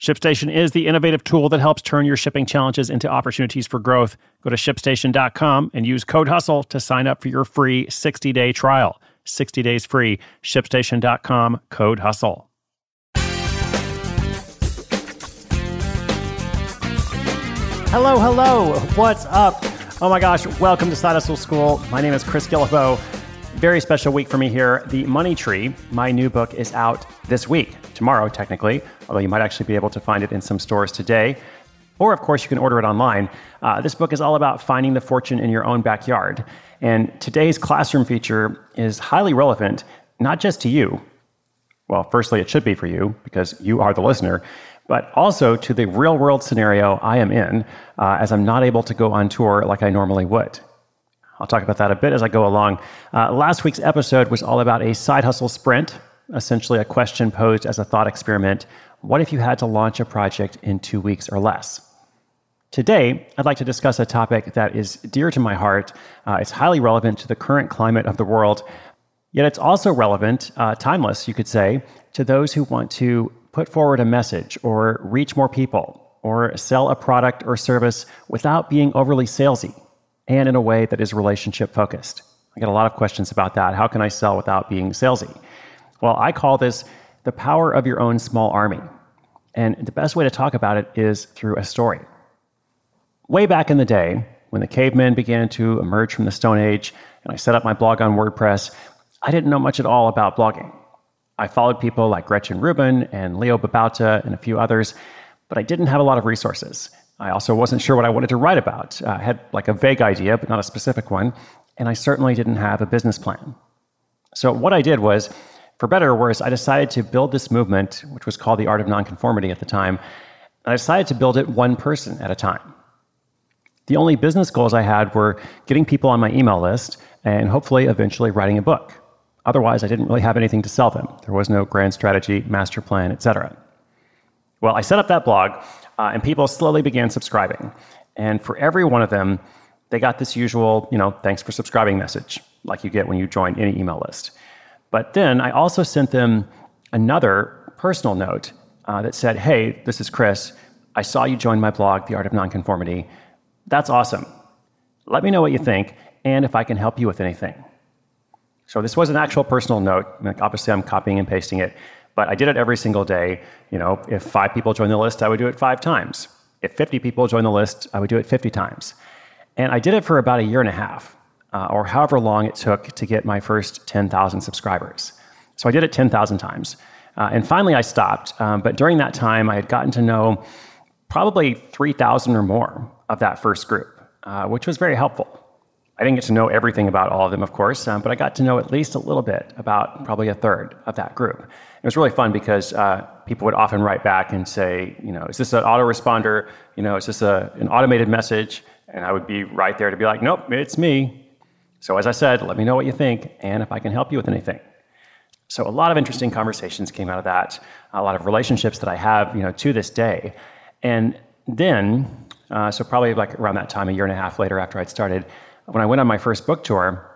ShipStation is the innovative tool that helps turn your shipping challenges into opportunities for growth. Go to shipstation.com and use code HUSTLE to sign up for your free 60 day trial. 60 days free. ShipStation.com, code HUSTLE. Hello, hello. What's up? Oh my gosh, welcome to Side Hustle School. My name is Chris Guillebeau. Very special week for me here. The Money Tree, my new book, is out this week, tomorrow, technically, although you might actually be able to find it in some stores today. Or, of course, you can order it online. Uh, this book is all about finding the fortune in your own backyard. And today's classroom feature is highly relevant, not just to you. Well, firstly, it should be for you because you are the listener, but also to the real world scenario I am in, uh, as I'm not able to go on tour like I normally would. I'll talk about that a bit as I go along. Uh, last week's episode was all about a side hustle sprint, essentially a question posed as a thought experiment. What if you had to launch a project in two weeks or less? Today, I'd like to discuss a topic that is dear to my heart. Uh, it's highly relevant to the current climate of the world, yet it's also relevant, uh, timeless, you could say, to those who want to put forward a message or reach more people or sell a product or service without being overly salesy and in a way that is relationship focused. I get a lot of questions about that. How can I sell without being salesy? Well, I call this the power of your own small army. And the best way to talk about it is through a story. Way back in the day, when the cavemen began to emerge from the Stone Age, and I set up my blog on WordPress, I didn't know much at all about blogging. I followed people like Gretchen Rubin and Leo Babauta and a few others, but I didn't have a lot of resources. I also wasn't sure what I wanted to write about. Uh, I had like a vague idea, but not a specific one. And I certainly didn't have a business plan. So, what I did was, for better or worse, I decided to build this movement, which was called the Art of Nonconformity at the time. And I decided to build it one person at a time. The only business goals I had were getting people on my email list and hopefully eventually writing a book. Otherwise, I didn't really have anything to sell them. There was no grand strategy, master plan, etc. Well, I set up that blog uh, and people slowly began subscribing. And for every one of them, they got this usual, you know, thanks for subscribing message, like you get when you join any email list. But then I also sent them another personal note uh, that said, hey, this is Chris. I saw you join my blog, The Art of Nonconformity. That's awesome. Let me know what you think and if I can help you with anything. So this was an actual personal note. Obviously, I'm copying and pasting it. But I did it every single day. You know, if five people join the list, I would do it five times. If 50 people join the list, I would do it 50 times. And I did it for about a year and a half, uh, or however long it took to get my first 10,000 subscribers. So I did it 10,000 times. Uh, and finally, I stopped. Um, but during that time, I had gotten to know probably 3,000 or more of that first group, uh, which was very helpful. I didn't get to know everything about all of them, of course, um, but I got to know at least a little bit about probably a third of that group. It was really fun because uh, people would often write back and say, you know, is this an autoresponder? You know, is this a, an automated message? And I would be right there to be like, nope, it's me. So as I said, let me know what you think and if I can help you with anything. So a lot of interesting conversations came out of that, a lot of relationships that I have, you know, to this day. And then, uh, so probably like around that time, a year and a half later after I'd started, when I went on my first book tour,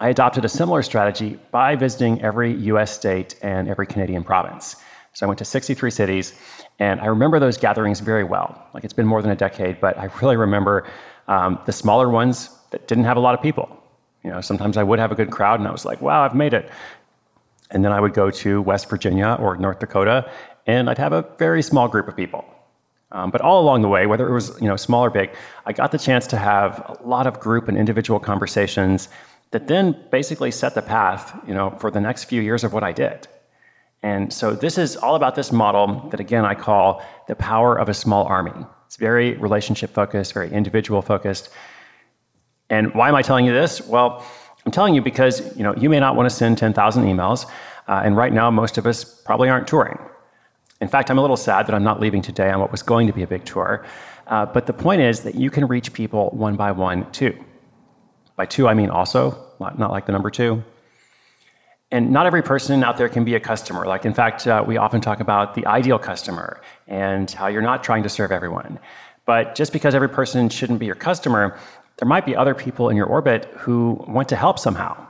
I adopted a similar strategy by visiting every US state and every Canadian province. So I went to 63 cities, and I remember those gatherings very well. Like it's been more than a decade, but I really remember um, the smaller ones that didn't have a lot of people. You know, sometimes I would have a good crowd, and I was like, wow, I've made it. And then I would go to West Virginia or North Dakota, and I'd have a very small group of people. Um, but all along the way, whether it was you know small or big, I got the chance to have a lot of group and individual conversations that then basically set the path, you know, for the next few years of what I did. And so this is all about this model that again I call the power of a small army. It's very relationship focused, very individual focused. And why am I telling you this? Well, I'm telling you because you know you may not want to send 10,000 emails, uh, and right now most of us probably aren't touring. In fact, I'm a little sad that I'm not leaving today on what was going to be a big tour. Uh, but the point is that you can reach people one by one too. By two, I mean also, not like the number two. And not every person out there can be a customer. Like, in fact, uh, we often talk about the ideal customer and how you're not trying to serve everyone. But just because every person shouldn't be your customer, there might be other people in your orbit who want to help somehow.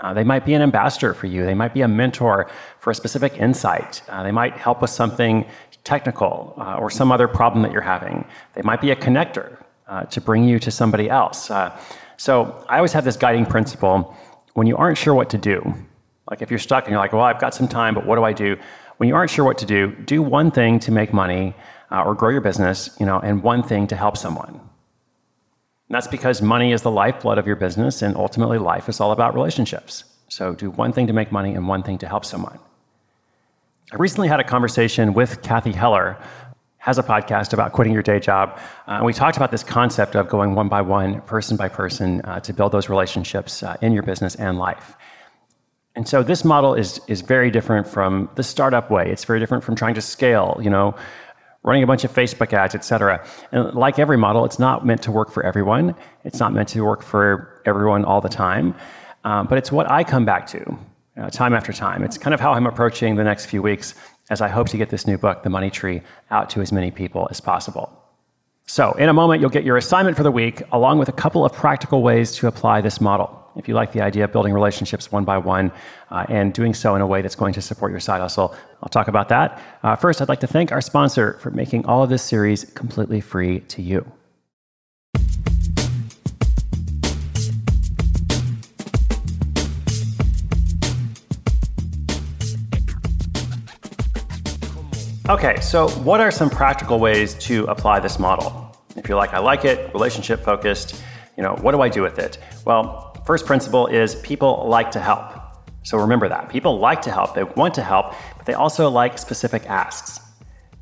Uh, they might be an ambassador for you. They might be a mentor for a specific insight. Uh, they might help with something technical uh, or some other problem that you're having. They might be a connector uh, to bring you to somebody else. Uh, so I always have this guiding principle when you aren't sure what to do, like if you're stuck and you're like, well, I've got some time, but what do I do? When you aren't sure what to do, do one thing to make money uh, or grow your business, you know, and one thing to help someone. And that's because money is the lifeblood of your business, and ultimately, life is all about relationships. So, do one thing to make money and one thing to help someone. I recently had a conversation with Cathy Heller, has a podcast about quitting your day job. Uh, and we talked about this concept of going one by one, person by person, uh, to build those relationships uh, in your business and life. And so this model is, is very different from the startup way. It's very different from trying to scale, you know, running a bunch of Facebook ads, et cetera. And like every model, it's not meant to work for everyone. It's not meant to work for everyone all the time. Um, but it's what I come back to uh, time after time. It's kind of how I'm approaching the next few weeks as I hope to get this new book, The Money Tree, out to as many people as possible. So, in a moment, you'll get your assignment for the week, along with a couple of practical ways to apply this model. If you like the idea of building relationships one by one uh, and doing so in a way that's going to support your side hustle, I'll talk about that. Uh, first, I'd like to thank our sponsor for making all of this series completely free to you. Okay, so what are some practical ways to apply this model? If you're like, I like it, relationship focused, you know, what do I do with it? Well, First principle is people like to help. So remember that. People like to help, they want to help, but they also like specific asks.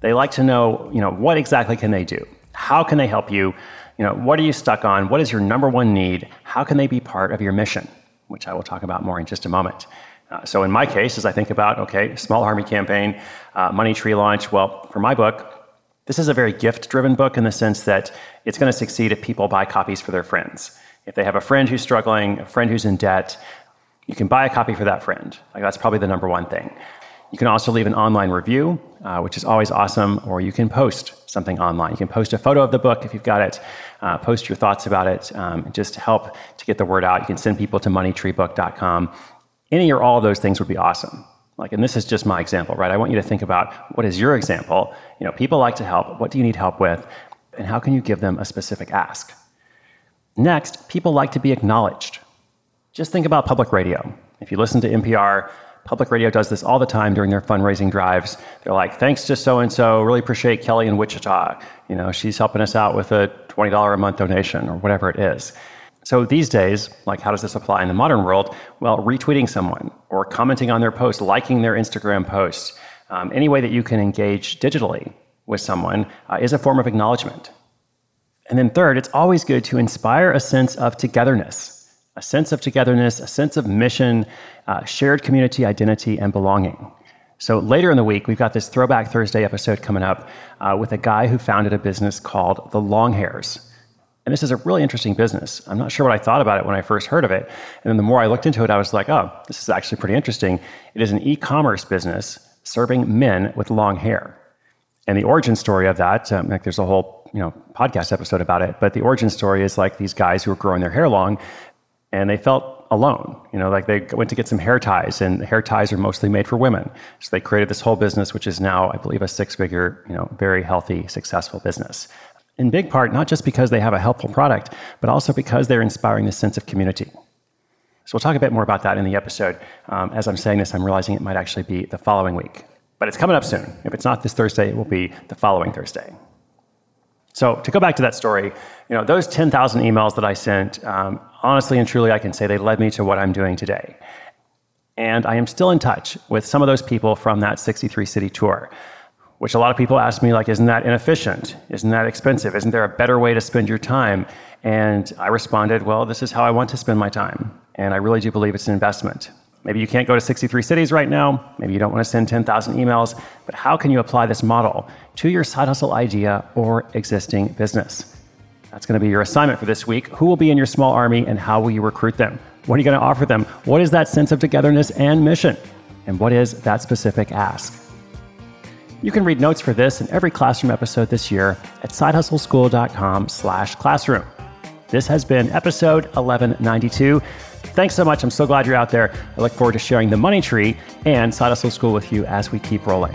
They like to know, you know, what exactly can they do? How can they help you? You know, what are you stuck on? What is your number one need? How can they be part of your mission? Which I will talk about more in just a moment. Uh, so in my case, as I think about, okay, small army campaign, uh, money tree launch, well, for my book, this is a very gift driven book in the sense that it's going to succeed if people buy copies for their friends. If they have a friend who's struggling, a friend who's in debt, you can buy a copy for that friend. Like that's probably the number one thing. You can also leave an online review, uh, which is always awesome, or you can post something online. You can post a photo of the book if you've got it, uh, post your thoughts about it, um, just help to get the word out. You can send people to moneytreebook.com. Any or all of those things would be awesome. Like, and this is just my example, right? I want you to think about what is your example. You know, people like to help. What do you need help with? And how can you give them a specific ask? Next, people like to be acknowledged. Just think about public radio. If you listen to NPR, public radio does this all the time during their fundraising drives. They're like, thanks to so and so, really appreciate Kelly in Wichita. You know, she's helping us out with a $20 a month donation or whatever it is. So these days, like how does this apply in the modern world? Well, retweeting someone or commenting on their post, liking their Instagram post, um, any way that you can engage digitally with someone uh, is a form of acknowledgement. And then, third, it's always good to inspire a sense of togetherness, a sense of togetherness, a sense of mission, uh, shared community identity, and belonging. So, later in the week, we've got this Throwback Thursday episode coming up uh, with a guy who founded a business called The Longhairs. And this is a really interesting business. I'm not sure what I thought about it when I first heard of it. And then the more I looked into it, I was like, oh, this is actually pretty interesting. It is an e commerce business serving men with long hair. And the origin story of that, um, like there's a whole you know podcast episode about it. But the origin story is like these guys who were growing their hair long, and they felt alone. You know, like they went to get some hair ties, and hair ties are mostly made for women. So they created this whole business, which is now, I believe, a six-figure, you know, very healthy, successful business. In big part, not just because they have a helpful product, but also because they're inspiring this sense of community. So we'll talk a bit more about that in the episode. Um, as I'm saying this, I'm realizing it might actually be the following week. But it's coming up soon. If it's not this Thursday, it will be the following Thursday. So to go back to that story, you know, those 10,000 emails that I sent, um, honestly and truly, I can say they led me to what I'm doing today. And I am still in touch with some of those people from that 63 city tour, which a lot of people ask me, like, isn't that inefficient? Isn't that expensive? Isn't there a better way to spend your time? And I responded, well, this is how I want to spend my time. And I really do believe it's an investment. Maybe you can't go to 63 cities right now. Maybe you don't want to send 10,000 emails. But how can you apply this model to your side hustle idea or existing business? That's going to be your assignment for this week. Who will be in your small army and how will you recruit them? What are you going to offer them? What is that sense of togetherness and mission? And what is that specific ask? You can read notes for this and every classroom episode this year at sidehustleschool.com slash classroom. This has been episode 1192. Thanks so much. I'm so glad you're out there. I look forward to sharing the money tree and Side Hustle School with you as we keep rolling.